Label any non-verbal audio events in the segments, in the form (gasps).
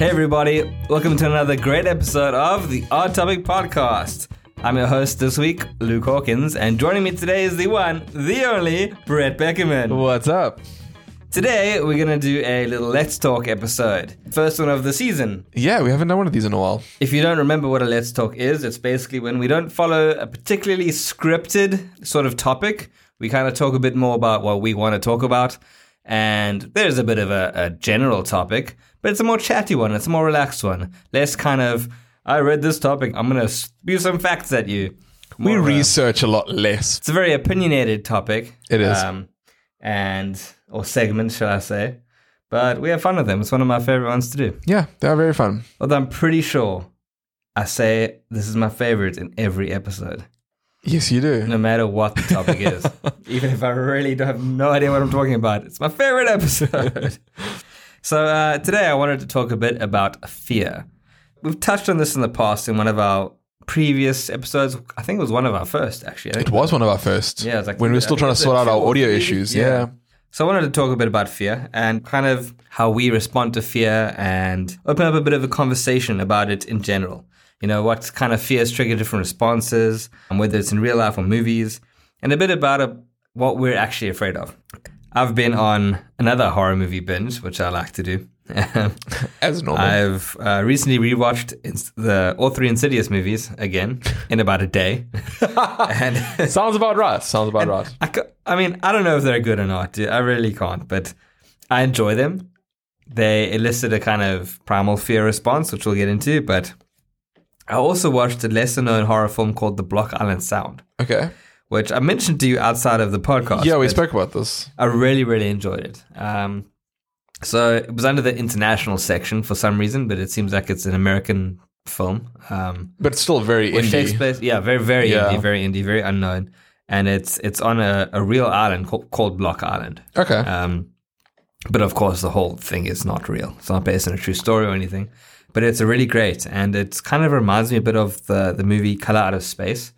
Hey, everybody. Welcome to another great episode of the Odd Topic Podcast. I'm your host this week, Luke Hawkins, and joining me today is the one, the only, Brett Beckerman. What's up? Today, we're going to do a little Let's Talk episode. First one of the season. Yeah, we haven't done one of these in a while. If you don't remember what a Let's Talk is, it's basically when we don't follow a particularly scripted sort of topic. We kind of talk a bit more about what we want to talk about. And there's a bit of a, a general topic, but it's a more chatty one. It's a more relaxed one. Less kind of, I read this topic, I'm going to spew some facts at you. We More of a- research a lot less. it's a very opinionated topic. It is. Um, and, or segment, shall I say. But we have fun with them. It's one of my favorite ones to do. Yeah, they are very fun. Although I'm pretty sure I say this is my favorite in every episode, Yes, you do. no matter what the topic (laughs) is. Even if I really don't have no idea what I'm talking about, it's my favorite episode. (laughs) so uh, today I wanted to talk a bit about fear. We've touched on this in the past in one of our previous episodes. I think it was one of our first, actually. It was one of our first. Yeah, it's like- when we were still trying to sort out our audio issues. Yeah. Yeah. So I wanted to talk a bit about fear and kind of how we respond to fear and open up a bit of a conversation about it in general. You know, what kind of fears trigger different responses, and whether it's in real life or movies, and a bit about uh what we're actually afraid of. I've been on another horror movie binge, which I like to do. (laughs) As normal. I've uh, recently rewatched the all three Insidious movies again in about a day, (laughs) and (laughs) Sounds about right. Sounds about right. I, I mean, I don't know if they're good or not. dude. I really can't, but I enjoy them. They elicit a kind of primal fear response, which we'll get into. But I also watched a lesser known horror film called The Block Island Sound, Okay. which I mentioned to you outside of the podcast. Yeah, we spoke about this. I really, really enjoyed it. Um, so it was under the international section for some reason, but it seems like it's an American film. Um, But it's still very which takes indie. place, yeah, very, very Yeah. indie, very indie, very unknown, and it's it's on a, a real island called, called Block Island. Okay. Um, but of course, the whole thing is not real. It's not based on a true story or anything. But it's a really great, and it kind of reminds me a bit of the the movie Color Out of Space,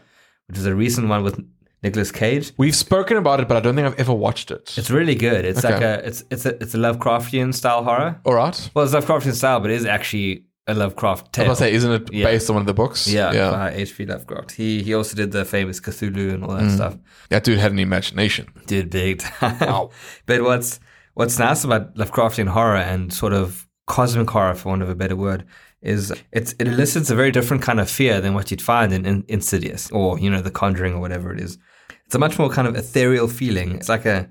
which is a recent one with Nicolas Cage. We've spoken about it, but I don't think I've ever watched it. It's really good. It's Okay. like a it's it's a it's a Lovecraftian style horror. All right. Well, it's Lovecraftian style, but it is actually a Lovecraft I was gonna say, isn't it Yeah. based on one of the books? yeah, Yeah. H.P. Lovecraft. He he also did the famous Cthulhu and all Mm. that stuff. That dude had an imagination. Dude, big time. Wow. (laughs) but what's what's nice about Lovecraftian horror and sort of cosmic horror, for want of a better word, is it's, it elicits a very different kind of fear than what you'd find in, in Insidious or you know The Conjuring or whatever it is. It's a much more kind of ethereal feeling. It's like a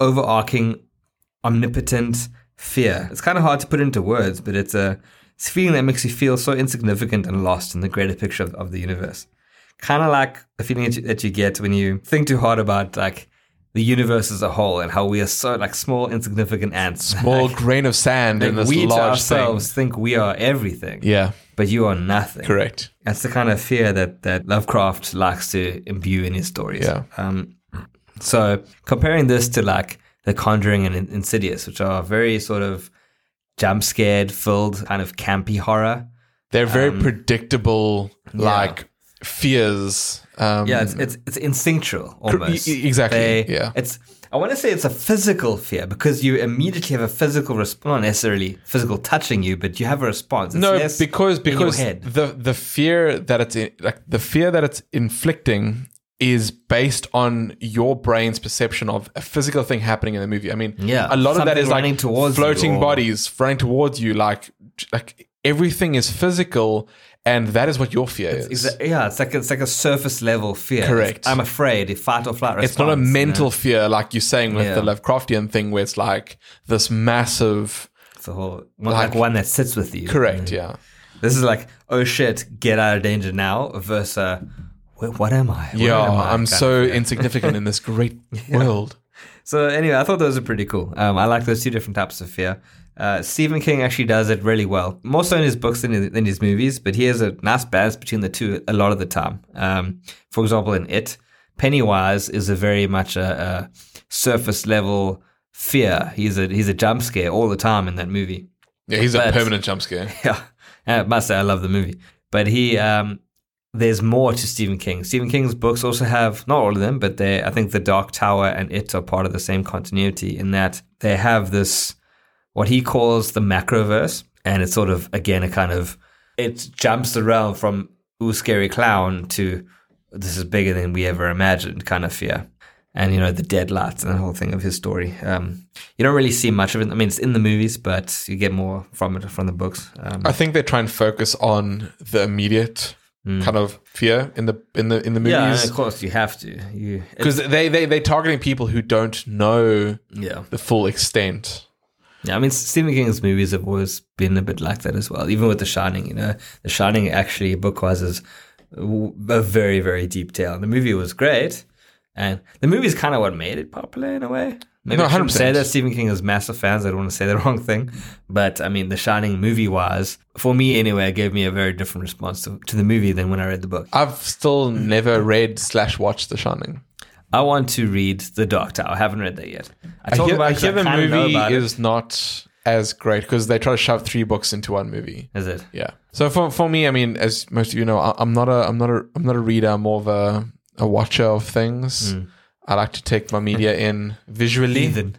overarching, omnipotent fear. It's kind of hard to put into words, but it's a it's a feeling that makes you feel so insignificant and lost in the greater picture of, of the universe. Kind of like the feeling that you, that you get when you think too hard about like the universe as a whole and how we are so like small insignificant ants. (laughs) Small grain of sand in this we large ourselves think we are everything. Yeah. but you are nothing. Correct. That's the kind of fear that that Lovecraft likes to imbue in his stories. Yeah. Um, so comparing this to like The Conjuring and Insidious, which are very sort of jump scared filled kind of campy horror. They're very Um, predictable, like fears. Um, Yeah, it's it's, it's instinctual almost. exactly, They- yeah. It's I want to say it's a physical fear because you immediately have a physical response, not necessarily physical touching you, but you have a response. It's no, because because the the fear that it's in, like the fear that it's inflicting is based on your brain's perception of a physical thing happening in the movie. I mean, Yeah, a lot of that is like floating or- bodies running towards you, like like everything is physical, and that is what your fear is. Exa- yeah, it's like it's like a surface level fear. Correct. It's- I'm afraid. If fight or flight response. It's not a you know? mental fear like you're saying with Yeah. the Lovecraftian thing, where it's like this massive. It's a whole like, Like- one that sits with you. Correct. Yeah. This is like oh shit, get out of danger now. Versus uh, what am I? What Yeah. am I?" I'm so insignificant in this (laughs) great world. So anyway, I thought those are pretty cool. Um, I like those two different types of fear. Uh, Stephen King actually does it really well, more so in his books than in, his movies. But he has a nice balance between the two a lot of the time. Um, for example, in It, Pennywise is a very much a, a surface level fear. He's a he's a jump scare all the time in that movie. Yeah, he's a permanent jump scare. (laughs) Yeah, I must say I love the movie. But he, um, there's more to Stephen King. Stephen King's books also have not all of them, but they, I think, The Dark Tower and It are part of the same continuity in that they have this what he calls the macroverse, and it's sort of again a kind of it jumps around from ooh scary clown to this is bigger than we ever imagined kind of fear. And you know the deadlights and the whole thing of his story. Um, you don't really see much of it. I mean it's in the movies but you get more from it from the books. Um, I think they try and focus on the immediate kind of fear in the in the in the movies. yeah of course you have to. You because they they they're targeting people who don't know yeah. the full extent. Yeah, I mean, Stephen King's movies have always been a bit like that as well. Even with The Shining, you know, The Shining actually book wise is a very very deep tale. The movie was great, and the movie is kind of what made it popular in a way. Maybe No, I shouldn't 100%. say that Stephen King is massive fans. I don't want to say the (laughs) wrong thing, but I mean, The Shining movie wise, for me anyway, gave me a very different response to, to the movie than when I read the book. I've still never read slash watched The Shining. I want to read The Dark Tower. I haven't read that yet. I, I hear, about I hear the know movie is not as great because they try to shove three books into one movie. Is it? Yeah. So for for me, I mean, as most of you know, I, I'm not a I'm not a I'm not a reader. I'm more of a a watcher of things. I like to take my media (laughs) in visually. (laughs)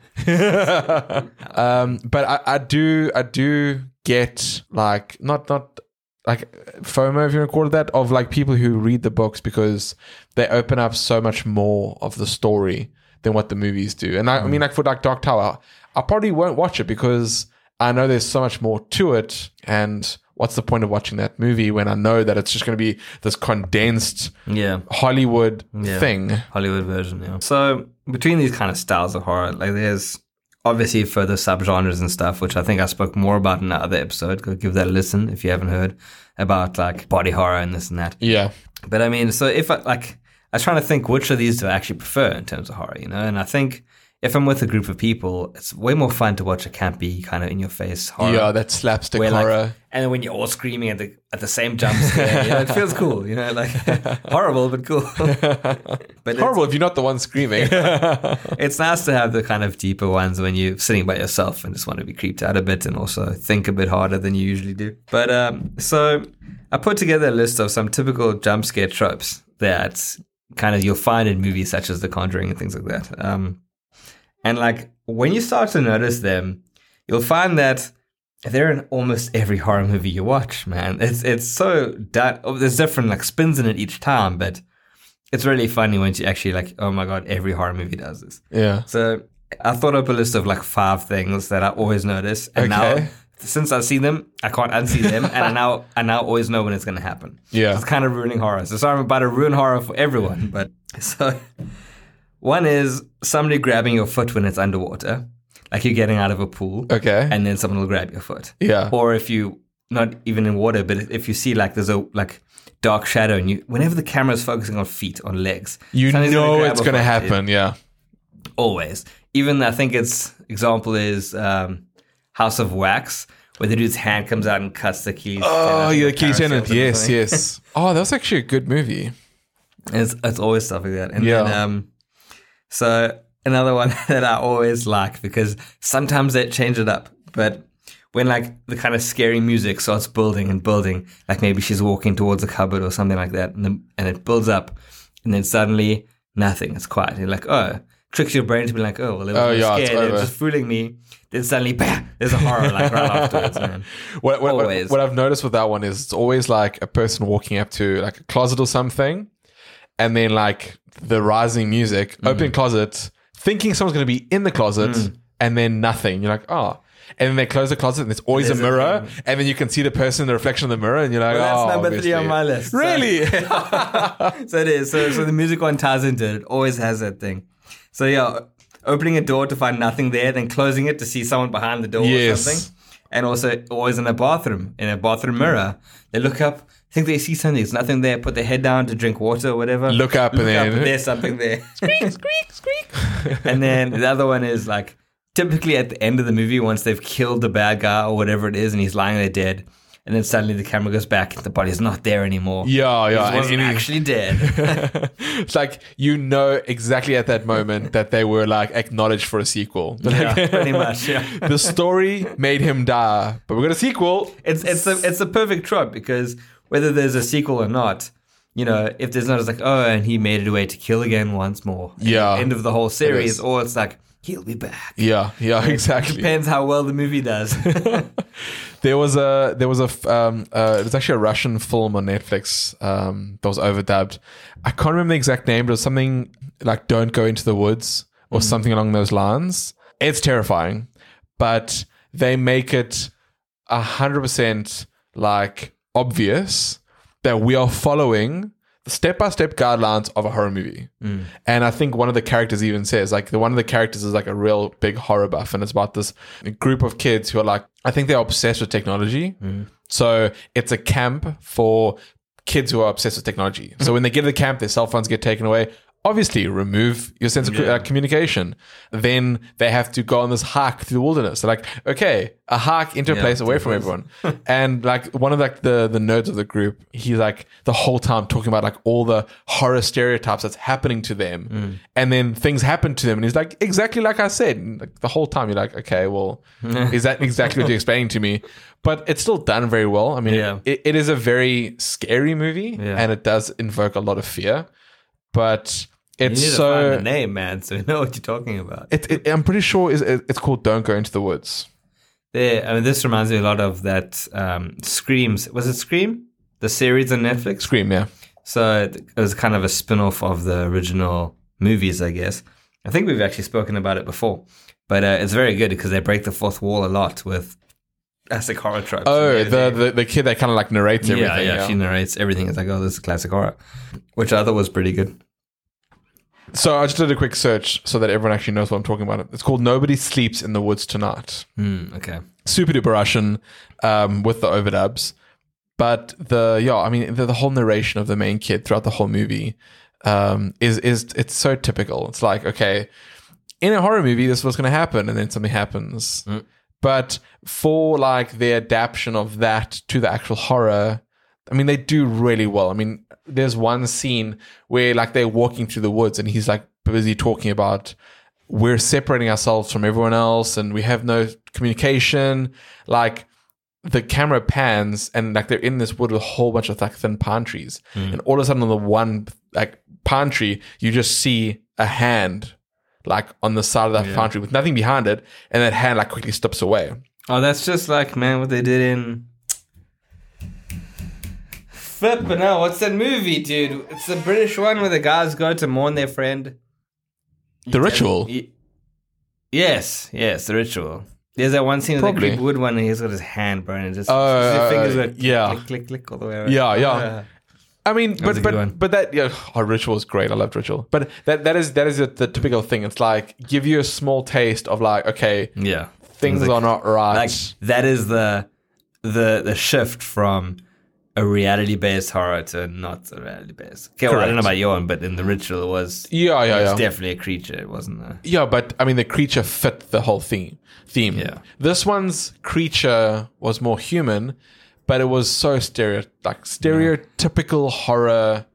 Um, but I, I do I do get like not not like FOMO if you want to call it that of like people who read the books because they open up so much more of the story than what the movies do. And I, I mean mm. like for like Dark Tower, I probably won't watch it because I know there's so much more to it and what's the point of watching that movie when I know that it's just going to be this condensed Yeah. Hollywood Yeah. thing. Hollywood version, yeah. So between these kind of styles of horror, like there's obviously further subgenres and stuff, which I think I spoke more about in another episode. Go give that a listen if you haven't heard about like body horror and this and that. Yeah. But I mean, so if I like, I was trying to think which of these do I actually prefer in terms of horror, you know? And I think if I'm with a group of people, it's way more fun to watch a campy kind of in your face horror. Yeah, that slapstick where, like, horror. and then when you're all screaming at the at the same jump scare, you know, it feels cool, you know, like (laughs) horrible but cool. (laughs) but it's- Horrible if you're not the one screaming. (laughs) it's nice to have the kind of deeper ones when you're sitting by yourself and just want to be creeped out a bit and also think a bit harder than you usually do. But um, so I put together a list of some typical jump scare tropes that kind of you'll find in movies such as The Conjuring and things like that. Um, and like when you start to notice them, you'll find that they're in almost every horror movie you watch, man. It's it's so done. Oh, there's different like spins in it each time, but it's really funny when you actually like, oh my god, every horror movie does this. yeah. So I thought up a list of like five things that I always notice, and now Okay. Since I see them, I can't unsee them, and I (laughs) now I now always know when it's going to happen. Yeah. It's kind of ruining horror. So sorry, I'm about to ruin horror for everyone. But (laughs) so one is somebody grabbing your foot when it's underwater, like you're getting out of a pool, Okay. and then someone will grab your foot. Yeah. Or if you not even in water, but if you see like there's a like dark shadow, and you whenever the camera is focusing on feet on legs, You know grab it's going to. It- happen. Yeah. always. Even I think its example is um, House of Wax, where the dude's hand comes out and cuts the keys. Oh, yeah, Key Paris Tennant. Yes, yes. (laughs) Oh, that was actually a good movie. It's it's always stuff like that. And Yeah. then, um, so another one (laughs) that I always like because sometimes they change it up, but when like the kind of scary music starts building and building, like maybe she's walking towards a cupboard or something like that, and, the, and it builds up, and then suddenly nothing. It's quiet. You're like, oh, tricks your brain to be like, oh, well, it was Oh, yeah, it's scared. It over. was just fooling me. Then suddenly, (laughs) bam, there's a horror like right (laughs) afterwards, man. What, what, what, Always. what I've noticed with that one is it's always like a person walking up to like a closet or something, and then like the rising music, Mm. open closet, thinking someone's going to be in the closet, and then nothing. You're like, oh. And then they close the closet, and there's always There's a a mirror, thing. and then you can see the person in the reflection of the mirror, and you're like, Well, oh, that's number three on my list. (laughs) So- Really? so it is. So, so the music one ties into it. It always has that thing. So yeah, opening a door to find nothing there, then closing it to see someone behind the door or something. And also always in a bathroom, in a bathroom mirror. They look up, think they see something, there's nothing there, put their head down to drink water or whatever. Look up and then- there's something there. (laughs) squeak, squeak, squeak. (laughs) and then the other one is like typically at the end of the movie, once they've killed the bad guy or whatever it is, and he's lying there dead. And then suddenly the camera goes back, the body's not there anymore. Yeah, yeah. He wasn't actually dead. (laughs) it's like you know exactly at that moment that they were like acknowledged for a sequel. yeah, pretty much. Yeah, (laughs) the story made him die, but we got a sequel. it's it's a it's a perfect trope because whether there's a sequel or not, you know, if there's not, it's like, oh, and he made it away to kill again once more. Yeah. end of the whole series, is. or it's like, he'll be back. Yeah, yeah, exactly. Depends how well the movie does. (laughs) There was a there was a um uh, it was actually a Russian film on Netflix um that was overdubbed. I can't remember the exact name, but it was something like "Don't Go into the Woods" or something along those lines. It's terrifying, but they make it a hundred percent like obvious that we are following step by step guidelines of a horror movie. Mm. And I think one of the characters even says, like, the one of the characters is like a real big horror buff, and it's about this group of kids who are like, I think they're obsessed with technology. Mm. So it's a camp for kids who are obsessed with technology. Mm. So when they get to the camp, their cell phones get taken away. Obviously, remove your sense of uh, communication. Then they have to go on this hike through the wilderness. They're like, okay, a hike into a Yeah, place away from everyone. (laughs) and like one of like the the nerds of the group, he's like the whole time talking about like all the horror stereotypes that's happening to them, Mm. and then things happen to them, and he's like, exactly like I said. And, like, the whole time, you're like, okay, well, (laughs) is that exactly what you're explaining to me? But it's still done very well. I mean, Yeah. it, it is a very scary movie, and it does invoke a lot of fear, but you it's need to so. find the name, man, so you know what you're talking about. It, it, I'm pretty sure it's, it's called "Don't Go into the Woods." There, I mean, this reminds me a lot of that um, Screams. Was it Scream? The series on Netflix? Scream, yeah. So it was kind of a spin off of the original movies, I guess. I think we've actually spoken about it before. But uh, it's very good because they break the fourth wall a lot with classic horror tropes. Oh, the, the the kid that kind of like narrates everything. yeah, yeah, She narrates everything. It's like, oh, this is classic horror, which I thought was pretty good. So I just did a quick search so that everyone actually knows what I'm talking about. It's called "Nobody Sleeps in the Woods Tonight." Hmm, okay. Super duper Russian um, with the overdubs, but the yeah, I mean the, the whole narration of the main kid throughout the whole movie um, is is it's so typical. It's like okay, in a horror movie, this was going to happen, and then something happens. But for like the adaptation of that to the actual horror, I mean, they do really well. I mean, there's one scene where like they're walking through the woods and he's like busy talking about we're separating ourselves from everyone else and we have no communication. Like the camera pans and like they're in this wood with a whole bunch of like thin pine trees. Hmm. And all of a sudden on the one like pine tree, you just see a hand like on the side of that pine tree with nothing behind it. And that hand like quickly steps away. Oh, that's just like, man, what they did in. Flippin' hell, what's that movie, dude? It's the British one where the guys go to mourn their friend. The ritual. Y- Yes, yes, the ritual. There's that one scene with the creep wood one, and he's got his hand, bro, and it just Oh, his uh, fingers go yeah. click, click, click all the way around. Yeah, yeah. Uh, (laughs) I mean, was but one. but but that yeah, oh, ritual is great. I loved ritual, but that that is that is the, the typical thing. It's like give you a small taste of like okay, yeah. things like- are not right. Like that is the the the shift from a reality based horror to not a reality based. Okay, well, I don't know about your one, but in the ritual it was yeah, it yeah, was yeah, definitely a creature. It wasn't a yeah. But I mean, the creature fit the whole theme. Theme. Yeah. This one's creature was more human, but it was so stereo like stereotypical horror.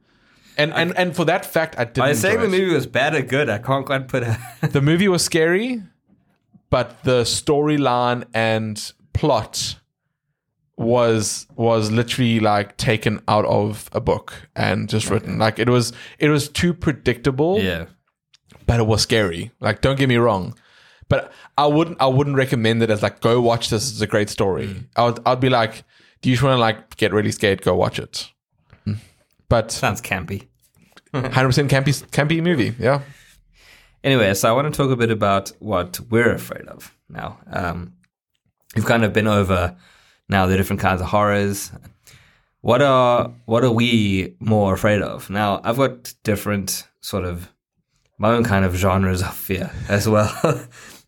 And, and and for that fact, I didn't. I saying the it. movie was bad or good. I can't quite put it. the movie was scary, but the storyline and plot was was literally like taken out of a book and just written. Like it was it was too predictable, yeah. but it was scary. Like don't get me wrong. But I wouldn't I wouldn't recommend it as like go watch this. It's a great story. I would I'd be like, do you just want to like get really scared? Go watch it. Mm. But Sounds campy. (laughs) hundred percent campy campy movie. Yeah. Anyway, so I want to talk a bit about what we're afraid of now. Um, we've kind of been over now the different kinds of horrors. What are what are we more afraid of? Now, I've got different sort of my own kind of genres of fear (laughs) as well.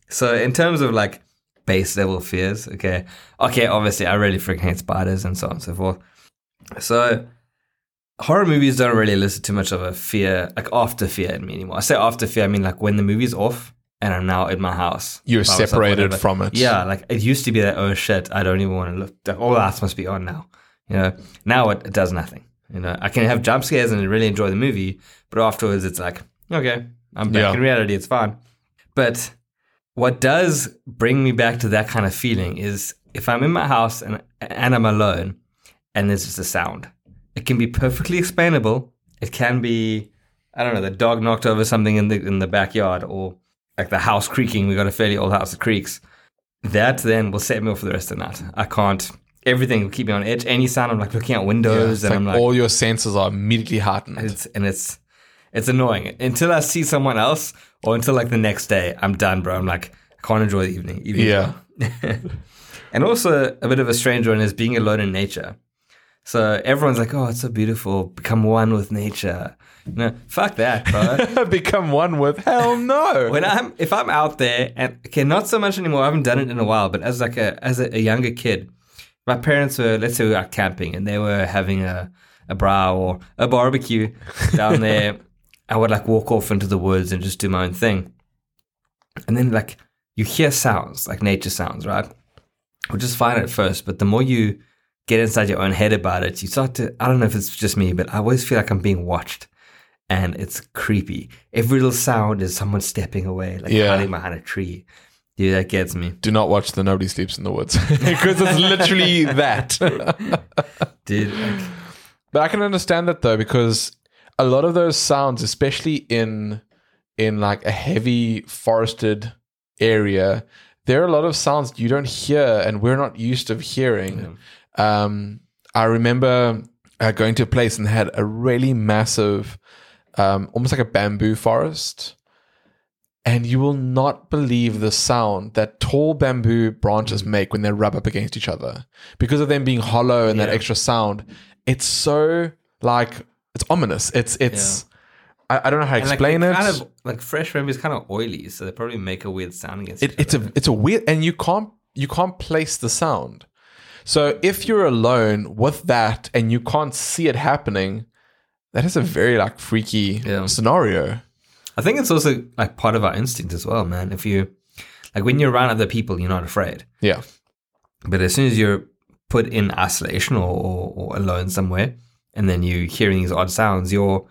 so in terms of like base level fears, okay, okay, obviously I really freaking hate spiders and so on and so forth. So horror movies don't really elicit too much of a fear, like after fear in me anymore. I say after fear, I mean like when the movie's off and I'm now in my house. You're by myself, separated from it. Yeah, like it used to be that, oh shit, I don't even want to look. Like, all lights must be on now. You know, now it, it does nothing. You know, I can have jump scares and really enjoy the movie, but afterwards it's like, okay, I'm back Yeah. in reality, it's fine. But what does bring me back to that kind of feeling is if I'm in my house and and I'm alone and there's just a sound. it can be perfectly explainable. It can be, I don't know, the dog knocked over something in the in the backyard, or like the house creaking. We got a fairly old house that creaks. That then will set me off for the rest of the night. I can't. Everything will keep me on edge. Any sound, I'm like looking out windows, It's and like I'm like, all your senses are immediately heightened. it's and it's it's annoying until I see someone else or until like the next day. I'm done, bro. I'm like I can't enjoy the evening. evening Yeah. (laughs) and also a bit of a strange one is being alone in nature. So everyone's like, "Oh, it's so beautiful. Become one with nature." No, fuck that, bro. (laughs) Become one with hell no. when I'm if I'm out there and okay, not so much anymore. I haven't done it in a while, but as like a as a, a younger kid, my parents were let's say we were out camping and they were having a a braai or a barbecue down (laughs) there. I would like walk off into the woods and just do my own thing, and then like you hear sounds like nature sounds, right? Which is fine at first, but the more you get inside your own head about it, you start to. I don't know if it's just me, but I always feel like I'm being watched and it's creepy. Every little sound is someone stepping away, like Yeah. hiding behind a tree. Dude, that gets me. Do not watch the Nobody Sleeps in the Woods (laughs) because it's literally (laughs) that. Dude, like, But I can understand that though because a lot of those sounds, especially in in like a heavy forested area, there are a lot of sounds you don't hear and we're not used to hearing. Um, I remember uh, going to a place and had a really massive, um, almost like a bamboo forest. And you will not believe the sound that tall bamboo branches make when they rub up against each other because of them being hollow and that extra sound. It's so like it's ominous. It's it's I, I don't know how to and, explain they're it. Kind of like fresh bamboo is kind of oily, so they probably make a weird sound against it, each it's other. a it's a weird and you can't you can't place the sound so if you're alone with that and you can't see it happening that is a hmm. very like freaky Yeah. scenario I think it's also like part of our instinct as well, man. If you like when you're around other people, you're not afraid. yeah But as soon as you're put in isolation or, or, or alone somewhere, and then you hearing these odd sounds, your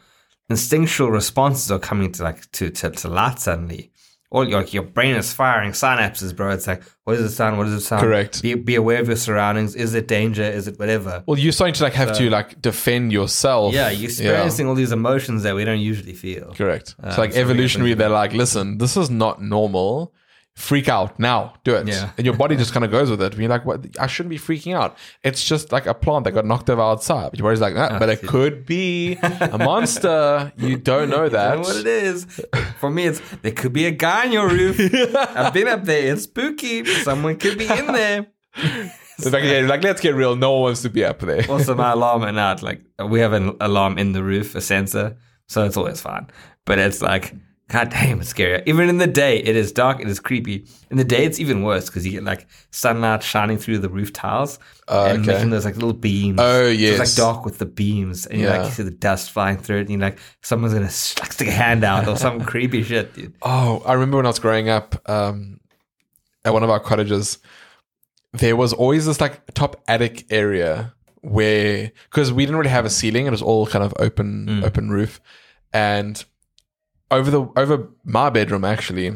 instinctual responses are coming to like to to, to light suddenly. All your your brain is firing synapses, bro. It's like, what does it sound? What does it sound? Correct. Be be aware of your surroundings. Is it danger? Is it whatever? well you're starting to like have to like defend yourself Yeah, you're experiencing all these emotions that we don't usually feel. correct Um, it's like so evolutionary they're like listen this is not normal freak out now do it Yeah. and your body just kind of goes with it you're like what i shouldn't be freaking out it's just like a plant that got knocked over outside your body's like ah, but it (laughs) could be a monster you don't know (laughs) that know what it is. For me, it's there could be a guy on your roof. (laughs) I've been up there. It's spooky. Someone could be in there. It's like, yeah, like, let's get real. No one wants to be up there. Also, my alarm at night, like we have an alarm in the roof, a sensor, so it's always fine. But it's like, god damn, it's scary. Even in the day, it is dark, it is creepy. In the day, it's even worse because you get like sunlight shining through the roof tiles, and okay. making those like little beams. Oh, So it's like dark with the beams, and you like you see the dust flying through it, and you're like, someone's gonna like, stick a hand out or some (laughs) creepy shit, dude. Oh, I remember when I was growing up um, at one of our cottages, there was always this like top attic area where because we didn't really have a ceiling, it was all kind of open open roof, and over the over my bedroom actually,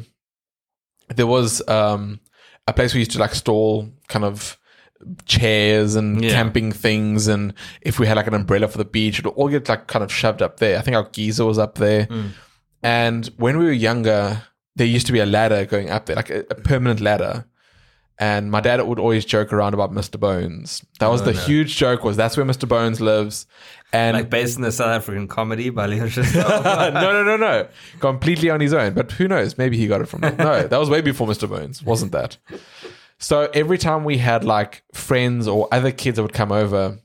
there was um, a place we used to like stall kind of chairs and Yeah. camping things and if we had like an umbrella for the beach it would all get like kind of shoved up there i think our geyser was up there and when we were younger, there used to be a ladder going up there, like a, a permanent ladder. And my dad would always joke around about Mr. Bones. That was the huge joke was that's where Mr. Bones lives. And Like based on the South African comedy by Leo (laughs) no, no, no, no. Completely on his own. But who knows? Maybe he got it from No, that was way before Mr. Bones, wasn't that? So every time we had like friends or other kids that would come over,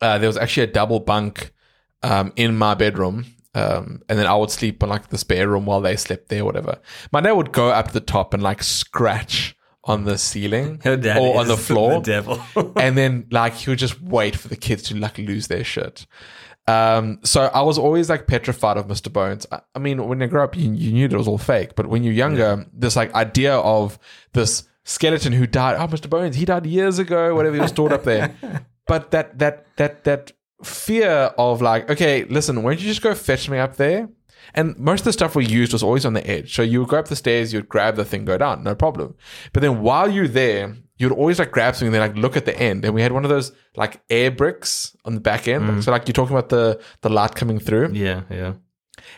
uh, there was actually a double bunk um, in my bedroom. Um, and then I would sleep on like the spare room while they slept there, or whatever. My dad would go up to the top and like scratch on the ceiling (laughs) or on the (laughs) floor The (laughs) and then like he would just wait for the kids to like lose their shit. Um, so I was always like petrified of Mr. Bones. I, I mean, when you grew up, you, you knew that it was all fake, but when you're younger, this like idea of this skeleton who died, oh, Mr. Bones, he died years ago, whatever he was stored up there. But that that that that fear of like, okay, listen, why don't you just go fetch me up there? And most of the stuff we used was always on the edge. So you would go up the stairs, you'd grab the thing, go down, no problem. But then while you're there, you'd always like grab something, and then like look at the end. And we had one of those like air bricks on the back end. Mm. So like you're talking about the the light coming through. Yeah, yeah.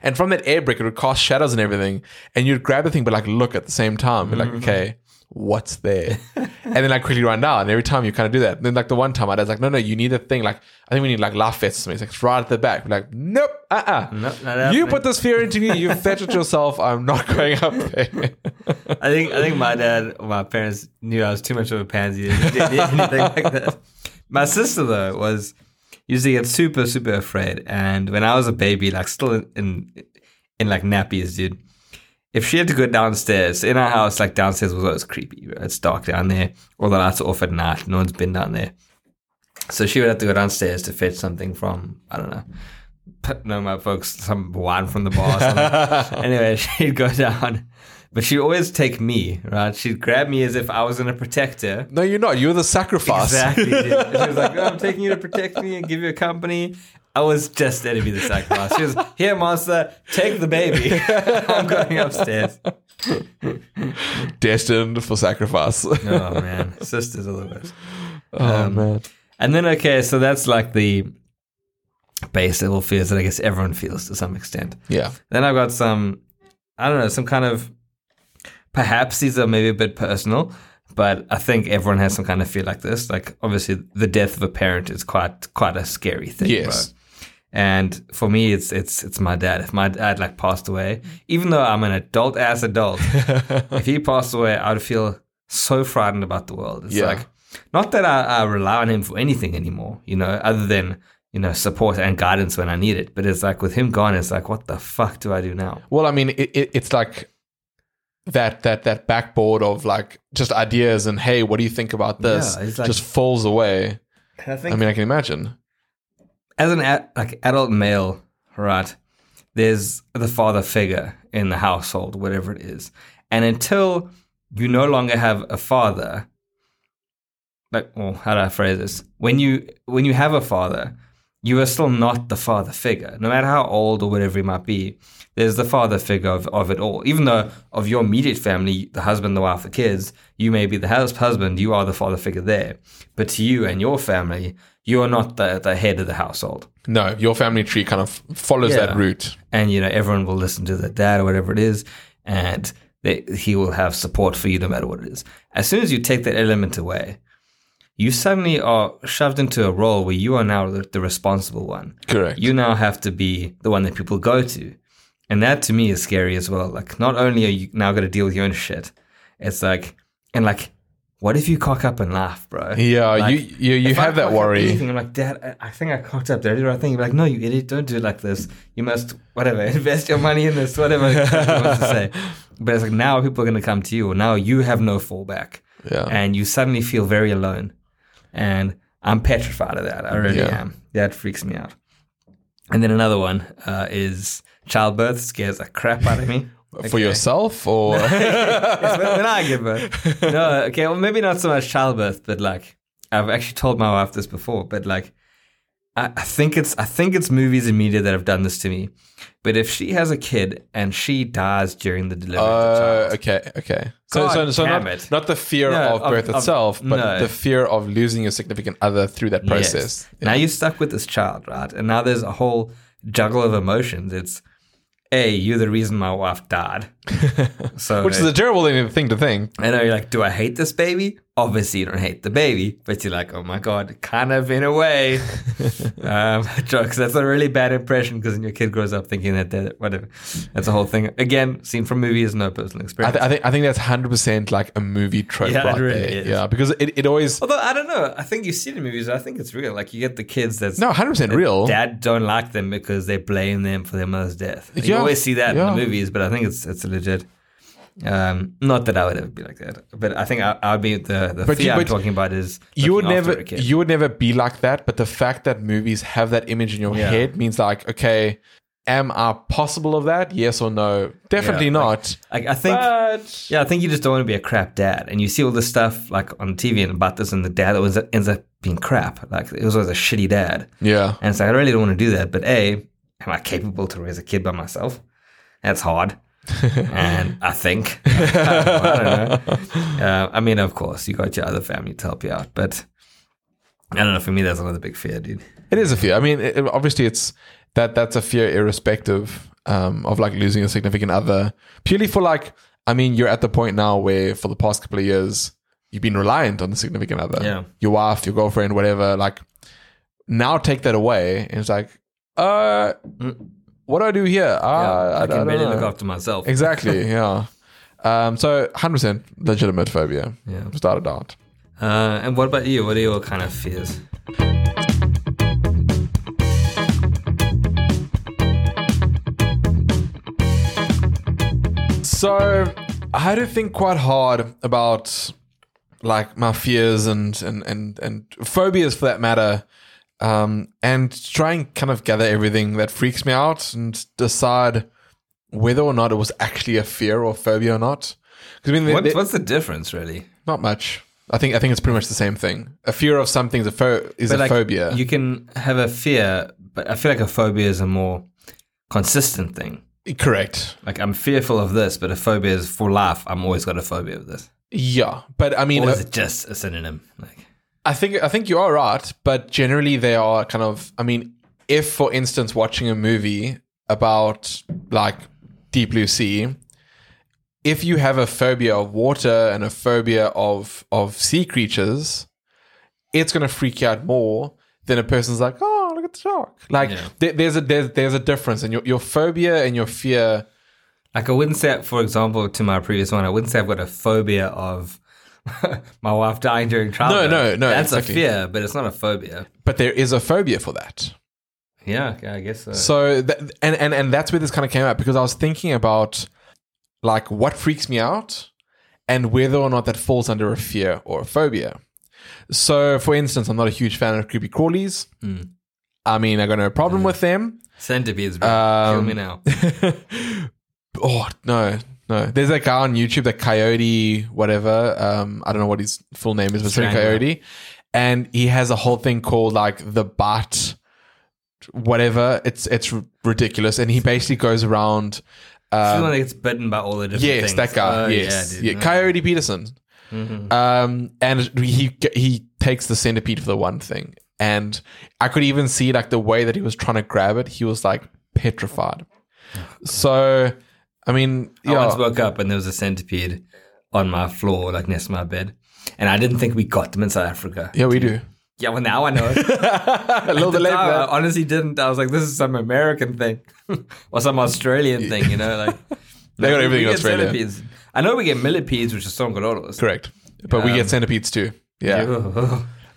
And from that air brick, it would cast shadows and everything. And you'd grab the thing, but like look at the same time. Be like, mm-hmm. okay, what's there? and then I quickly run down. And every time you kind of do that. And then like the one time I was like, no, no, you need a thing. Like, I think we need like laugh vests something. It's like it's right at the back. We're like, nope, uh uh No, not You put this fear into me. You fetch it (laughs) yourself. I'm not going up there. I think I think my dad, or my parents knew I was too much of a pansy (laughs) anything like that. My sister though was used to get super super afraid, and when I was a baby, like still in in, in like nappies, dude. If she had to go downstairs in our house, like downstairs was always creepy. It's dark down there, all the lights are off at night. No one's been down there, so she would have to go downstairs to fetch something from I don't know. (laughs) No, my folks, some wine from the bar. (laughs) Anyway, (laughs) she'd go down, but she'd always take me, right? She'd grab me as if I was going to protect her. no, you're not. You're the sacrifice. Exactly. dude. She was like, oh, I'm taking you to protect me and give you a company. I was just there to be the sacrifice. She was, here, monster, take the baby. (laughs) I'm going upstairs. Destined for sacrifice. Oh, man. Sisters are the worst. (laughs) oh, um, man. And then, okay, so that's like the base level fears that I guess everyone feels to some extent. Yeah. Then I've got some, I don't know, some kind of, perhaps these are maybe a bit personal, but I think everyone has some kind of fear like this. Like obviously, the death of a parent is quite quite a scary thing. Yes. Bro. And for me, it's it's it's my dad. If my dad like passed away, even though I'm an adult ass adult, (laughs) if he passed away, I'd feel so frightened about the world. It's Yeah. like not that I, I rely on him for anything anymore, you know, other than you know support and guidance when I need it. But it's like with him gone, it's like what the fuck do I do now? Well, I mean, it, it, it's like that that that backboard of like just ideas and hey, what do you think about this? Yeah, like- just falls away. I think I mean, I can imagine. As an a- like adult male, right? There's the father figure in the household, whatever it is, and until you no longer have a father, like, well, how do I phrase this? When you when you have a father, you are still not the father figure, no matter how old or whatever he might be. There's the father figure of, of it all. Even though of your immediate family, the husband, the wife, the kids, you may be the hus- husband, you are the father figure there. But to you and your family, you are not the, the head of the household. No, your family tree kind of follows Yeah. that route. And, you know, everyone will listen to their dad or whatever it is, and they, he will have support for you no matter what it is. As soon as you take that element away, you suddenly are shoved into a role where you are now the, the responsible one. Correct. You now have to be the one that people go to. And that to me is scary as well. Like, not only are you now going to deal with your own shit, it's like, and like, what if you cock up and laugh, bro? yeah, Like, you you, you if I have that worry. anything, I'm like, Dad, I, I think I cocked up. Did I do the right thing? You're like, no, you idiot, don't do it like this. You must, whatever, (laughs) invest your money in this, whatever he wants to say. (laughs) But it's like now people are going to come to you, or now you have no fallback, Yeah. and you suddenly feel very alone. And I'm petrified of that. I really Yeah. am. That freaks me out. And then another one uh, is childbirth scares the crap out of me. (laughs) For yourself or (laughs) Yes, when, when I give birth. (laughs) No, okay, well, maybe not so much childbirth, but like I've actually told my wife this before, but like I, I think it's I think it's movies and media that have done this to me. But if she has a kid and she dies during the delivery of the Uh, child, okay, okay. So, God so, so not, it. not the fear No, of of- birth of- itself, but no. the fear of losing your significant other through that process. Yes. Now you're stuck with this child, right? And now there's a whole juggle of emotions. It's a you're the reason my wife died. (laughs) so Which is a terrible thing to think. I know you're like, do I hate this baby? Obviously, you don't hate the baby, but you're like, oh my god, kind of in a way. (laughs) um, (laughs) jokes. That's a really bad impression because then your kid grows up thinking that they're whatever. That's a whole thing. Again, seen from movies, no personal I, experience. th- I think I think that's hundred percent like a movie trope Yeah, right really there. is. Yeah, because it, it always Although I don't know, I think you see it in movies. I think it's real. Like you get the kids that's no hundred percent real. dad don't like them because they blame them for their mother's death. You Yeah, always see that in the movies, but I think it's it's legit. Um, not that I would ever be like that, but I think I, I'd be the the But fear you- I'm talking about is you would never you would never be like that, but the fact that movies have that image in your Yeah. head means like, okay, am I possible of that? Yes or no? Definitely Yeah, not. Like, I think, but yeah, I think you just don't want to be a crap dad, and you see all this stuff like on TV and about this, and the dad that was ends up being crap. Like it was always a shitty dad, yeah. and it's like I really don't want to do that. But a, am I capable to raise a kid by myself? That's hard. (laughs) and I think (laughs) I don't know. Uh, I mean, of course, you got your other family to help you out, but I don't know. For me, that's another big fear, dude. It is a fear. I mean, it, obviously, it's that that's a fear irrespective um, of like losing a significant other. Purely for like, I mean, you're at the point now where for the past couple of years you've been reliant on the significant other, Yeah. your wife, your girlfriend, whatever. Like, now take that away, and it's like, uh, what do I do here? Uh, Yeah, I, I, can don't barely know. look after myself. Exactly. (laughs) yeah. Um, so 100% legitimate phobia, Yeah. a doubt. Uh, and what about you? What are your kind of fears? So I had to think quite hard about like my fears and and and, and phobias for that matter. Um, and try and kind of gather everything that freaks me out and decide whether or not it was actually a fear or phobia or not. Because I mean, What, they- what's the difference, really? not much. I think I think it's pretty much the same thing. A fear of something is a pho- is a like, phobia. You can have a fear, but I feel like a phobia is a more consistent thing. Correct. Like I'm fearful of this, but a phobia is for life. I'm always got a phobia of this. Yeah, but I mean, Or uh, is it just a synonym? Like I think I think you are right, but generally they are kind of. I mean, if for instance watching a movie about like Deep Blue Sea, if you have a phobia of water and a phobia of of sea creatures, it's gonna freak you out more than a person's like, oh, look at the shark. Like Yeah. there, there's a there's, there's a difference, and your your phobia and your fear. Like I wouldn't say, for example, to my previous one, I wouldn't say I've got a phobia of (laughs) my wife dying during childbirth. no, no, no. That's exactly. a fear, but it's not a phobia. But there is a phobia for that. Yeah, yeah I guess so. So and and and that's where this kind of came out because I was thinking about like what freaks me out and whether or not that falls under a fear or a phobia. So, for instance, I'm not a huge fan of creepy crawlies. I mean, I got no problem with them. Centipedes, bro. Um, kill me now. (laughs) oh no, no. There's that guy on YouTube, that Coyote, whatever. Um, I don't know what his full name is, but it's a Coyote, and he has a whole thing called like the Bat, whatever. It's it's ridiculous, and he basically goes around. Um, the one that gets bitten by all the different yes, things. that guy. Oh, yes, yeah, yeah, dude. Mm-hmm. Coyote Peterson. Um, and he he takes the centipede for the one thing, and I could even see like the way that he was trying to grab it. He was like petrified. So, I mean, I yeah, once woke up and there was a centipede on my floor, like next to my bed. And I didn't think we got them in South Africa. yeah, we do. Yeah, well, now I know it. (laughs) a little bit later. I honestly didn't. I was like, this is some American thing (laughs) or some Australian thing, you know? Like, (laughs) They got everything we in Australia. centipedes. I know we get millipedes, which is songololos. Correct. But we Um, get centipedes too. Yeah.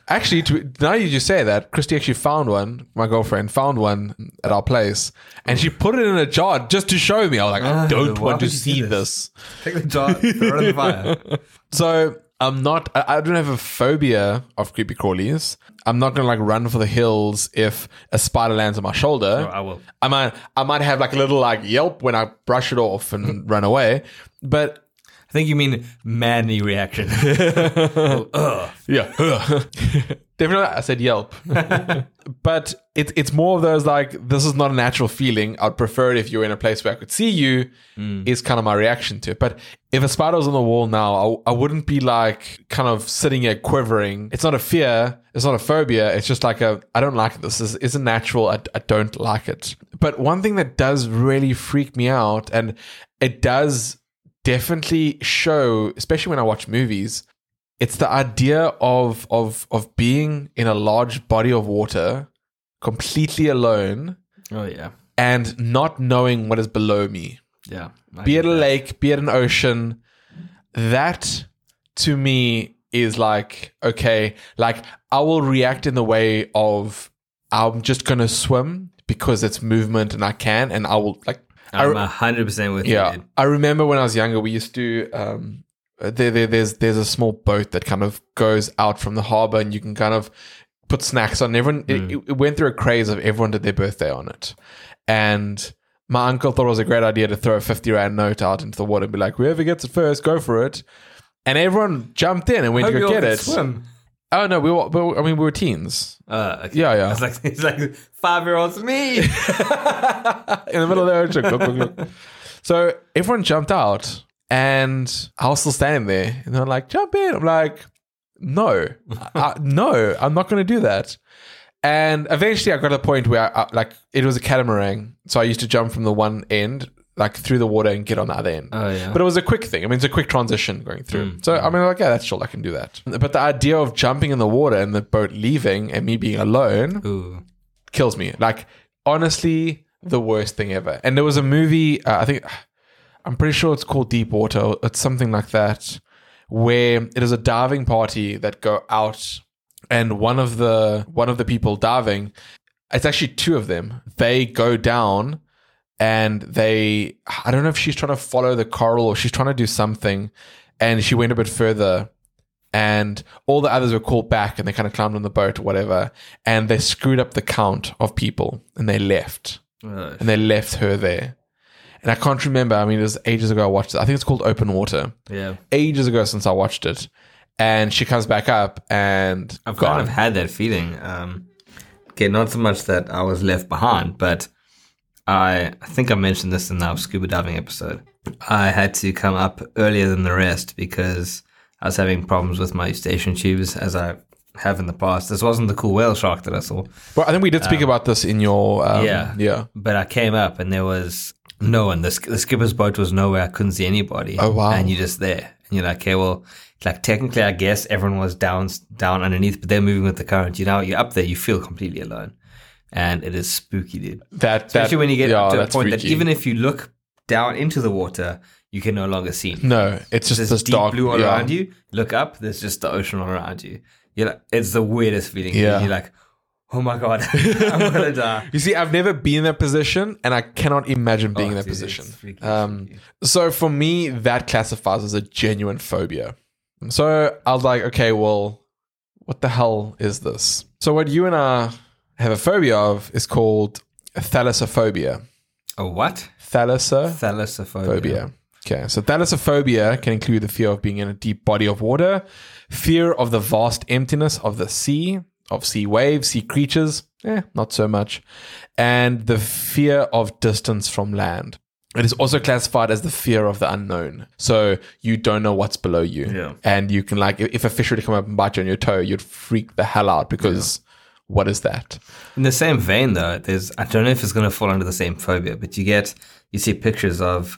Actually, to, now you just say that, Christy actually found one. My girlfriend found one at our place, and she put it in a jar just to show me. I was like, I Ah, don't want to see do this. Take the jar, throw it in the (laughs) fire. So I'm not. I, don't have a phobia of creepy crawlies. I'm not gonna like run for the hills if a spider lands on my shoulder. I will. I might. I might have like a little like yelp when I brush it off and run away. But think you mean manly reaction. (laughs) Ugh. Yeah. (laughs) Definitely, I said Yelp. (laughs) but it, it's more of those like, this is not a natural feeling. I'd prefer it if you were in a place where I could see you, mm. is kind of my reaction to it. But if a spider was on the wall now, I, I wouldn't be like kind of sitting here quivering. It's not a fear. It's not a phobia. It's just like a, I don't like it. This is, isn't natural. I, I don't like it. But one thing that does really freak me out, and it does definitely show, especially when I watch movies, it's the idea of of of being in a large body of water completely alone Oh, yeah. and not knowing what is below me Yeah. I be it a that. lake be it an ocean that to me is like okay like i will react in the way of i'm just gonna swim because it's movement and i can and i will like I'm hundred percent with yeah, you. Dude. I remember when I was younger, we used to. Um, there, there, there's there's a small boat that kind of goes out from the harbor, and you can kind of put snacks on. Everyone, it, it went through a craze of everyone did their birthday on it, and my uncle thought it was a great idea to throw a fifty rand note out into the water and be like, "Whoever gets it first, go for it." And everyone jumped in and went Hope to go get it. Swim. Oh no, we were, we were- I mean, we were teens Uh, okay. Yeah, yeah. It's like it's like five year olds me. (laughs) in the middle of the ocean. Look, look, look. So everyone jumped out, and I was still standing there, and they're like, "Jump in!" I'm like, "No, I, (laughs) no, I'm not going to do that." And eventually, I got to the point where, I, like, it was a catamaran, so I used to jump from the one end, like through the water, and get on the other end. Oh yeah. But it was a quick thing. I mean, it's a quick transition going through. So I mean, like, yeah, that's sure I can do that. But the idea of jumping in the water and the boat leaving and me being alone Ooh. kills me. Like, honestly, the worst thing ever. And there was a movie. Uh, I think (sighs) I'm pretty sure it's called Deep Water. It's something like that, where it is a diving party that go out, and one of the one of the people diving, it's actually two of them. They go down and they I don't know if she's trying to follow the coral or she's trying to do something and she went a bit further and all the others were called back and they kind of climbed on the boat or whatever and they screwed up the count of people and they left. And they left her there. And I can't remember I mean it was ages ago I watched it. I think it's called Open Water. Yeah. ages ago since I watched it. And she comes back up and I've gone kind of had that feeling. Um, okay, not so much that I was left behind, but I, I think I mentioned this in our scuba diving episode. I had to come up earlier than the rest because I was having problems with my eustachian tubes, as I have in the past. This wasn't the cool whale shark that I saw, well I think we did speak about this in your um, yeah. yeah but I came up and there was no one. The, the skipper's boat was nowhere. I couldn't see anybody. Oh, wow. And you're just there, and you're like, okay, well, like technically, I guess everyone was down down underneath, but they're moving with the current. You know, you're up there, you feel completely alone, and it is spooky, dude. that Especially that, when you get yeah, up to a point that even if you look down into the water, you can no longer see. no it's just There's this deep dark blue all yeah. around you. Look up, there's just the ocean all around you. You're like, it's the weirdest feeling. Yeah. You're like, oh my god, (laughs) I'm gonna die. (laughs) You see, I've never been in that position, and I cannot imagine being Oh, in that dude, position. freaky, Um, freaky. so for me, that classifies as a genuine phobia. So I was like, okay, well, what the hell is this? So what you and I have a phobia of is called thalassophobia. A what? Thalassophobia. Thalassophobia. Okay, so thalassophobia can include the fear of being in a deep body of water, fear of the vast emptiness of the sea, of sea waves, sea creatures, eh, not so much, and the fear of distance from land. It is also classified as the fear of the unknown. So you don't know what's below you. Yeah. And you can like, if a fish were to come up and bite you on your toe, you'd freak the hell out because what is that? In the same vein, though, there's I don't know if it's going to fall under the same phobia, but you get you see pictures of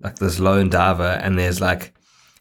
like this lone diver, and there's like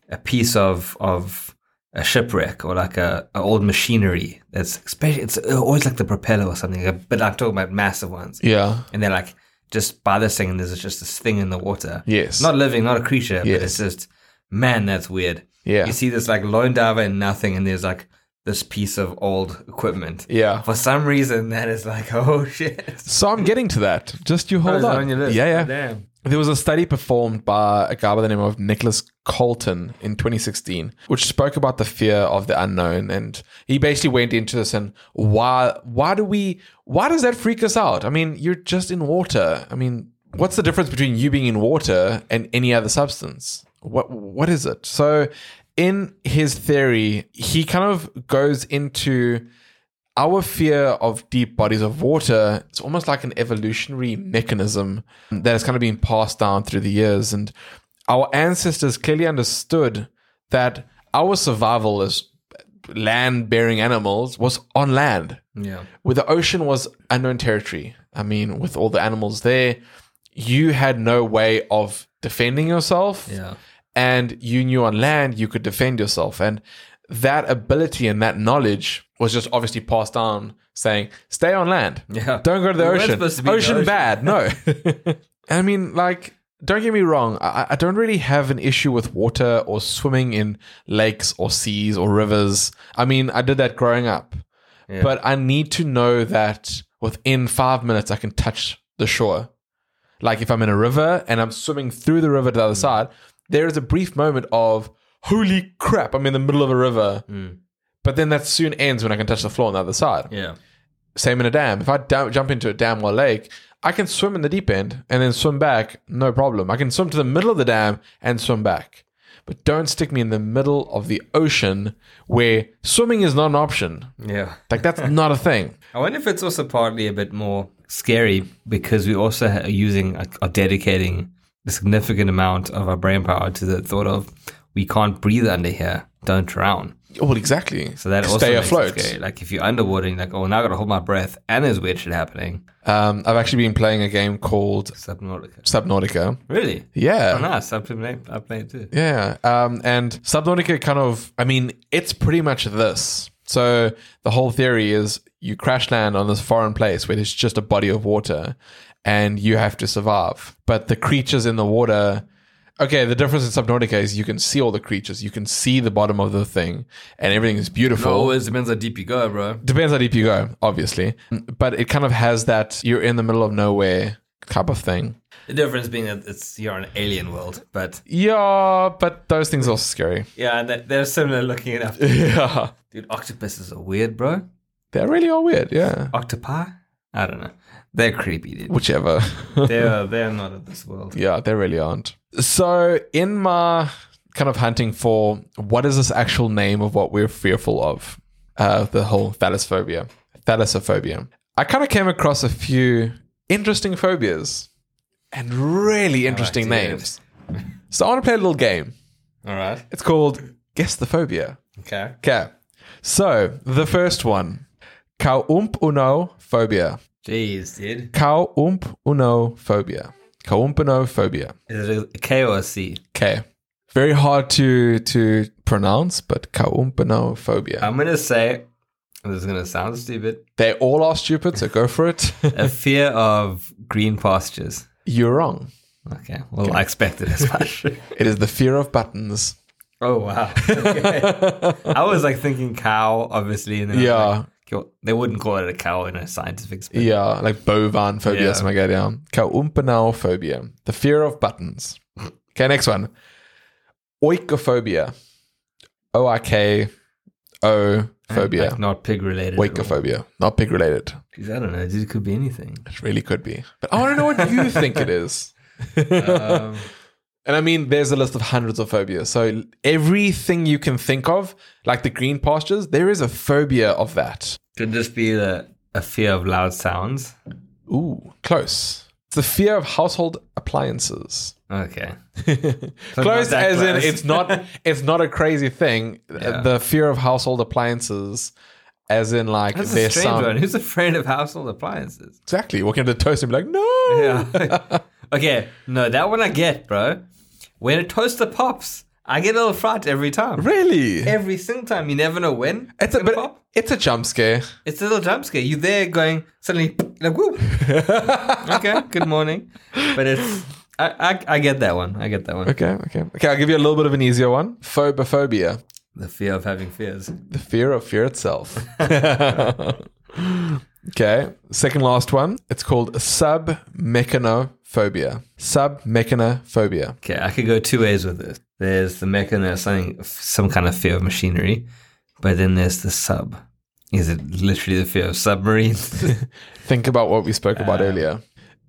a piece of of a shipwreck or like a, a old machinery that's especially it's uh, always like the propeller or something, but I'm talking about massive ones, Yeah. and they're like just by this thing, and there's just this thing in the water, Yes. not living, not a creature, Yes. but it's just man, that's weird. Yeah. You see this like lone diver and nothing, and there's like this piece of old equipment. Yeah. For some reason, that is like, (laughs) oh shit. So I'm getting to that. Just you hold on. on your list? Yeah, yeah. Damn. There was a study performed by a guy by the name of Nicholas Colton in 2016, which spoke about the fear of the unknown, and he basically went into this and why why do we why does that freak us out? I mean, you're just in water. I mean, what's the difference between you being in water and any other substance? What what is it? So, in his theory, he kind of goes into our fear of deep bodies of water. It's almost like an evolutionary mechanism that has kind of been passed down through the years. And our ancestors clearly understood that our survival as land bearing animals was on land. Yeah. where the ocean was unknown territory. I mean with all the animals there you had no way of defending yourself. Yeah. And you knew on land you could defend yourself. And that ability and that knowledge was just obviously passed down saying stay on land. Yeah. don't go to the We ocean. to be in the ocean, ocean. bad. No. (laughs) I mean like don't get me wrong. I, I don't really have an issue with water or swimming in lakes or seas or rivers. I mean i did that growing up. Yeah. but i need to know that within five minutes i can touch the shore. Like if I'm in a river and I'm swimming through the river to the Mm. other side, there is a brief moment of holy crap, I'm in the middle of a river. Mm. But then that soon ends when I can touch the floor on the other side. Yeah. Same in a dam. If I da- jump into a dam or a lake, I can swim in the deep end and then swim back, no problem. I can swim to the middle of the dam and swim back. But don't stick me in the middle of the ocean where swimming is not an option. Yeah. Like that's (laughs) not a thing. I wonder if it's also partly a bit more scary because we also are using, are dedicating a significant amount of our brain power to the thought of we can't breathe under here, don't drown. Well, exactly. So that To also stay afloat. Like if you're underwater, and you're like, oh, now I gotta hold my breath, and there's weird shit happening. Um, I've actually been playing a game called Subnautica. Subnautica. Really? Yeah. Oh, nice. I've played, I've played too. Yeah. Um, and Subnautica kind of, I mean, it's pretty much this. So the whole theory is you crash land on this foreign place where there's just a body of water and you have to survive. But the creatures in the water, okay, the difference in Subnautica is you can see all the creatures, you can see the bottom of the thing, and everything is beautiful. No, It always depends how deep you go, bro. Depends how deep you go, obviously. Mm. But it kind of has that you're in the middle of nowhere type of thing. The difference being that it's you're in an alien world, but Yeah, but those things are scary. yeah, and they're similar looking enough. (laughs) Yeah. Dude, octopuses are weird, bro. They really are weird, yeah. Octopi? I don't know. They're creepy, dude. Whichever. (laughs) they're they're not of this world. yeah, they really aren't. So, in my kind of hunting for what is this actual name of what we're fearful of, uh, the whole thalassophobia, thalassophobia, I kind of came across a few interesting phobias and really interesting names. So, I want to play a little game. All right. It's called Guess the Phobia. Okay. Okay. So, the first one, Kaump uno phobia. Jeez, dude. Kaump uno phobia. Kaumpano phobia. Is it a K or a C? Okay. Very hard to to pronounce, but kaumpano phobia. I'm gonna say this is gonna sound stupid. they all are stupid, so go for it. A (laughs) fear of green pastures. You're wrong. Okay. Well, I expected as (laughs) much. It is the fear of buttons. oh wow. Okay. (laughs) I was like thinking cow, obviously, and then Yeah. like, "Yo, they wouldn't call it a cow in a scientific spin. Yeah, like bovine phobia, Yeah. something like that. Yeah. Kaumpano phobia. The fear of buttons. Okay, next one. Oikophobia. O I K O phobia. Like not pig related. at. Oikophobia. Not pig related. Jeez, I don't know. It could be anything. It really could be. But I want to know what you think it is. (laughs) Um, And I mean, there's a list of hundreds of phobias. So everything you can think of, like the green pastures, there is a phobia of that. could this be the, a fear of loud sounds? Ooh, close. It's the fear of household appliances. Okay. (laughs) close as in it's not (laughs) it's not a crazy thing. Yeah. The fear of household appliances as in like That's their a strange one. Who's afraid of household appliances? Exactly. Walking up to the toaster and be like, no. Yeah. (laughs) okay. No, that one I get, bro. When a toaster pops, I get a little fright every time. Really? Every single time. You never know when It's a but pop. it's a jump scare. It's a little jump scare. You there going suddenly like whoop. (laughs) okay. Good morning. But it's I, I I get that one. I get that one. Okay, okay. Okay, I'll give you a little bit of an easier one. Phobophobia. The fear of having fears. The fear of fear itself. (laughs) okay, second last one. It's called submechanophobia. Submechanophobia. Okay, I could go two ways with this. There's the mechanism, something, some kind of fear of machinery, but then there's the sub. Is it literally the fear of submarines? (laughs) (laughs) Think about what we spoke about Uh, earlier.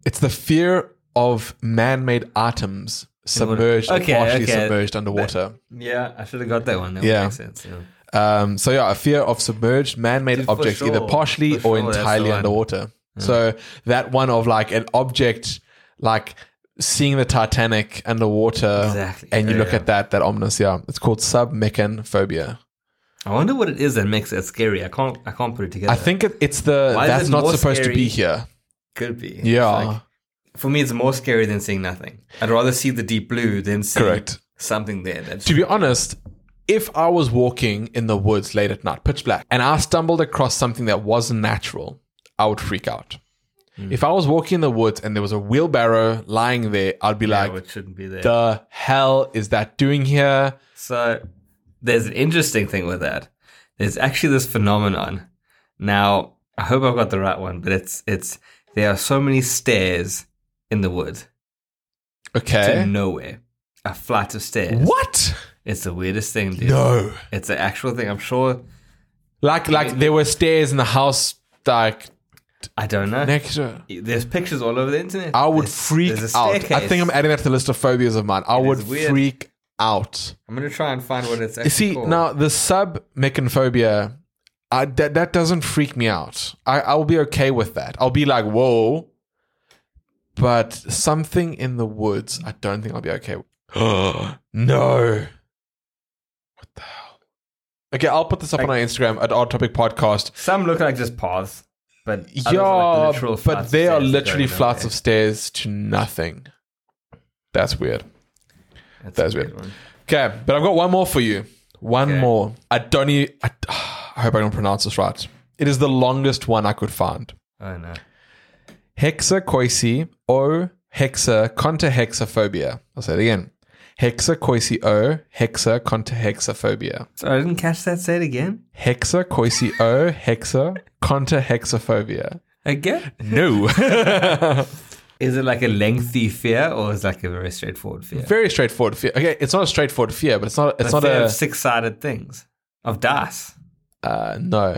It's the fear of man-made items submerged, or Okay, partially okay. submerged underwater. yeah, I should have got that one. That Yeah. yeah. makes sense. Yeah. Um, so yeah, a fear of submerged man-made Dude, objects, either partially For or sure, entirely underwater. So that one of like an object, like seeing the Titanic underwater, Exactly. and you Yeah, look yeah. at that, that ominous. Yeah, it's called submechanophobia. I wonder what it is that makes it scary. I can't. I can't put it together. I think it, it's the Why that's it not supposed to be here. could be. Yeah, like- for me, it's more scary than seeing nothing. I'd rather see the deep blue than see Correct. something there. That's to be honest, if I was walking in the woods late at night, pitch black, and I stumbled across something that wasn't natural, I would freak out. Hmm. If I was walking in the woods and there was a wheelbarrow lying there, I'd be yeah, like, it shouldn't be there. the hell is that doing here? So there's an interesting thing with that. There's actually this phenomenon. Now, I hope I've got the right one, but it's it's there are so many stairs in the woods Okay. to nowhere. A flight of stairs. What? It's the weirdest thing, dude. No. It's an actual thing. I'm sure. Like like there were stairs in the house like I don't know. next to There's pictures all over the internet. I would There's- freak there's out. I think I'm adding that to the list of phobias of mine. I would freak out. I'm gonna try and find what it's You actually see, called. now the sub phobia, I, that that doesn't freak me out. I I'll be okay with that. I'll be like, whoa, but something in the woods, I don't think I'll be okay. with. (gasps) no. What the hell? Okay, I'll put this up on our Instagram at Odd Topic Podcast. Some look like just paths, but Yeah, like literal but they are literally go flights nowhere. of stairs to nothing. That's weird. That's, that's a weird. Okay, but I've got one more for you. One Okay. more. I don't even. I, (sighs) I hope I don't pronounce this right. It is the longest one I could find. Oh no. Hexacoisi o hexacontahexaphobia. I'll say it again. Hexacoisi o hexacontahexaphobia. So I didn't catch that. Say it again. Hexacoisi o hexacontahexaphobia. Again? No. (laughs) (laughs) Is it like a lengthy fear or is it like a very straightforward fear? Very straightforward fear. Okay, it's not a straightforward fear, but it's not. It's a not fear a. of six-sided things of dice. Uh, no.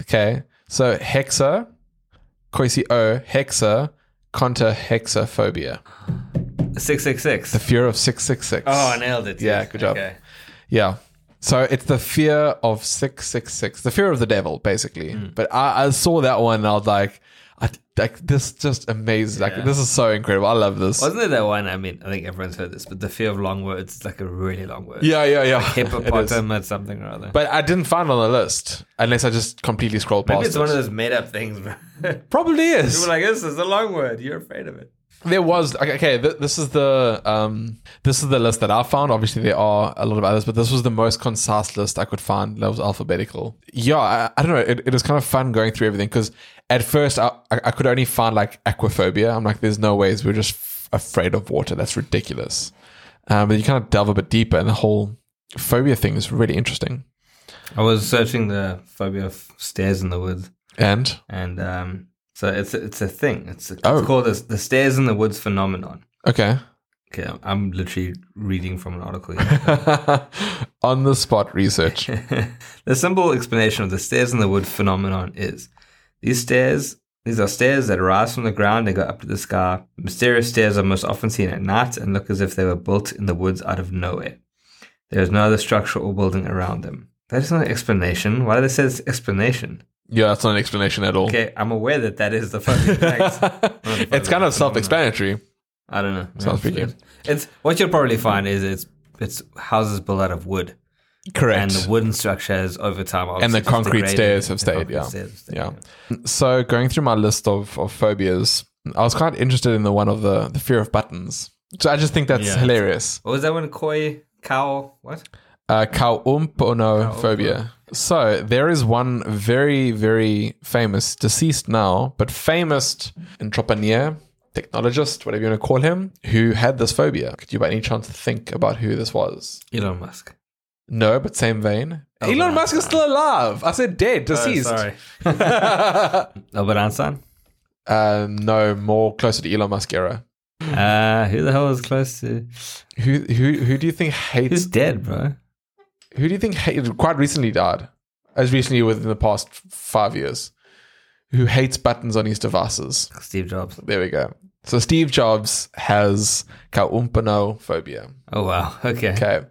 Okay. So hexa, coisi o hexa, conta hexaphobia. Six six six. The fear of six six six. Oh, I nailed it. Yeah, good job. Okay. Yeah. So it's the fear of six six six, the fear of the devil, basically. Hmm. But I, I saw that one and I was like, I, like this just amazing. Like this is so incredible. I love this. Wasn't it that one? I mean, I think everyone's heard this, but the fear of long words is like a really long word. yeah, yeah, yeah. (laughs) Hippopotam or something or other. But I didn't find it on the list unless I just completely scrolled Maybe past it's it. one of those made up things. (laughs) Probably is. are like, this is a long word. You're afraid of it. There was okay. okay th- this is the um, this is the list that I found. Obviously, there are a lot of others, but this was the most concise list I could find. That was alphabetical. Yeah, I, I don't know. It, it was kind of fun going through everything because at first I, I I could only find like aquaphobia. I'm like, there's no ways we're just f- afraid of water. That's ridiculous. Um, but you kind of delve a bit deeper, and the whole phobia thing is really interesting. I was searching the phobia of stairs in the woods, And and um, so it's a, it's a thing. It's, it's Oh. called the, the stairs in the woods phenomenon. okay, Okay, I'm literally reading from an article. Here. (laughs) on the spot research. (laughs) the simple explanation of the stairs in the wood phenomenon is these stairs these are stairs that rise from the ground and go up to the sky. Mysterious stairs are most often seen at night and look as if they were built in the woods out of nowhere. There is no other structure or building around them. That is not an explanation. Why do they say it's explanation? Yeah, that's not an explanation at all. Okay, I'm aware that that is the fucking (laughs) facts. it's kind of self-explanatory. I don't know. Sounds pretty it's, it's what you'll probably find is it's it's houses built out of wood. Correct. And the wooden structures over time And the concrete stairs and have the stayed, concrete yeah. stairs have stayed, Yeah. So going through my list of, of phobias, I was quite interested in the one of the, the fear of buttons. So I just think that's Yeah. hilarious. What was that one? Koi cow? What? Uh, kow ump or no phobia. So there is one very, very famous, deceased now, but famous entrepreneur, technologist, whatever you want to call him, who had this phobia. Could you by any chance think about who this was? Elon Musk. No, but same vein. Albert Elon Musk is still alive. I said dead, deceased. Oh, sorry. (laughs) Albert Einstein. uh, no, more closer to Elon Musk era. Uh, who the hell is close to? Who who who do you think hates? Who's dead, bro? Who do you think hate, quite recently died? As recently within the past five years, who hates buttons on his devices? Steve Jobs. There we go. So Steve Jobs has kaumpano phobia. Oh wow. Okay. Okay.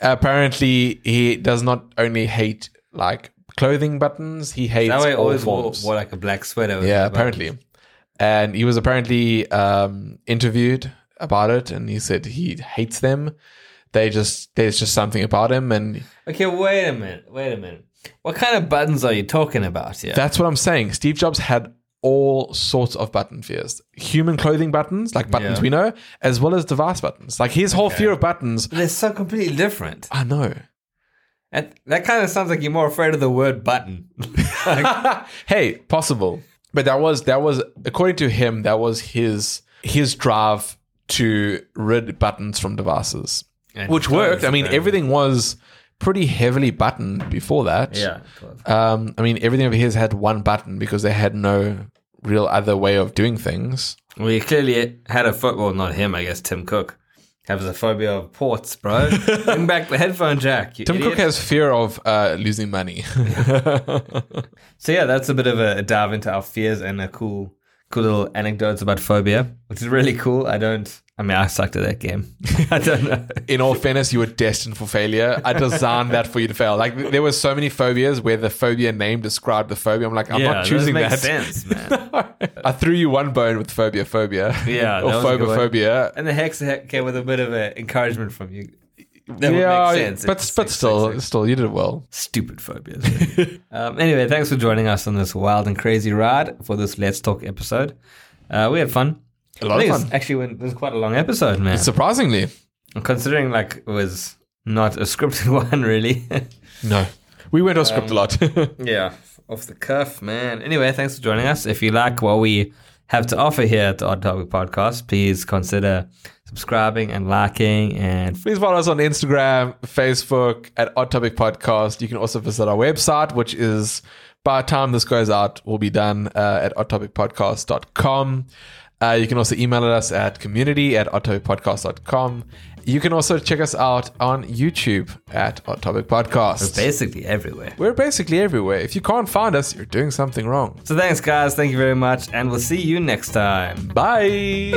Apparently, he does not only hate like clothing buttons; he hates That way, always wore, wore like a black sweater. yeah, apparently. And he was apparently um, interviewed about it, and he said he hates them. They just there's just something about him, and Okay, wait a minute. Wait a minute. What kind of buttons are you talking about here? that's what I'm saying. Steve Jobs had all sorts of button fears: human clothing buttons, like buttons Yeah. we know, as well as device buttons. Like his whole Okay. fear of buttons. They're so completely different. I know. And that kind of sounds like you're more afraid of the word button. (laughs) hey, possible. But that was that was according to him, that was his his drive to rid buttons from devices. And Which worked. I mean, everything was pretty heavily buttoned before that. Yeah. Um, I mean, everything of his had one button because they had no real other way of doing things. Well, he clearly had a foot. Well, not him. I guess Tim Cook has a phobia of ports, bro. (laughs) Bring back the headphone jack. Tim idiot. Cook has fear of uh, losing money. (laughs) (laughs) So yeah, that's a bit of a dive into our fears and a cool, cool little anecdotes about phobia, which is really cool. I don't, I mean, I sucked at that game. (laughs) I don't know. In all fairness, you were destined for failure. I designed that for you to fail. Like there were so many phobias where the phobia name described the phobia. I'm like, I'm yeah, not choosing that. sense, (laughs) man. I threw you one bone with phobia, phobia. Yeah, or that was a good one. phobophobia. and the hex came with a bit of a encouragement from you. That yeah, would make sense. but It's but still, six, six. still, you did it well. stupid phobias. (laughs) um, anyway, thanks for joining us on this wild and crazy ride for this Let's Talk episode. Uh, we had fun. A lot of fun. Actually, went- it was quite a long episode, man. Surprisingly, Considering like it was not a (laughs) scripted one, really. no, we went off script a lot. (laughs) yeah, off the cuff, man. Anyway, thanks for joining us. If you like what we have to offer here at the Odd Topic Podcast, please consider subscribing and liking and Please follow us on Instagram, Facebook at Odd Topic Podcast. You can also visit our website, which is by the time this goes out, will be done uh, at oddtopicpodcast.com. Uh, you can also email us at community at oddtopicpodcast.com. You can also check us out on YouTube at Odd Topic Podcast. basically everywhere. We're basically everywhere. If you can't find us, you're doing something wrong. So thanks, guys. Thank you very much, and we'll see you next time. Bye.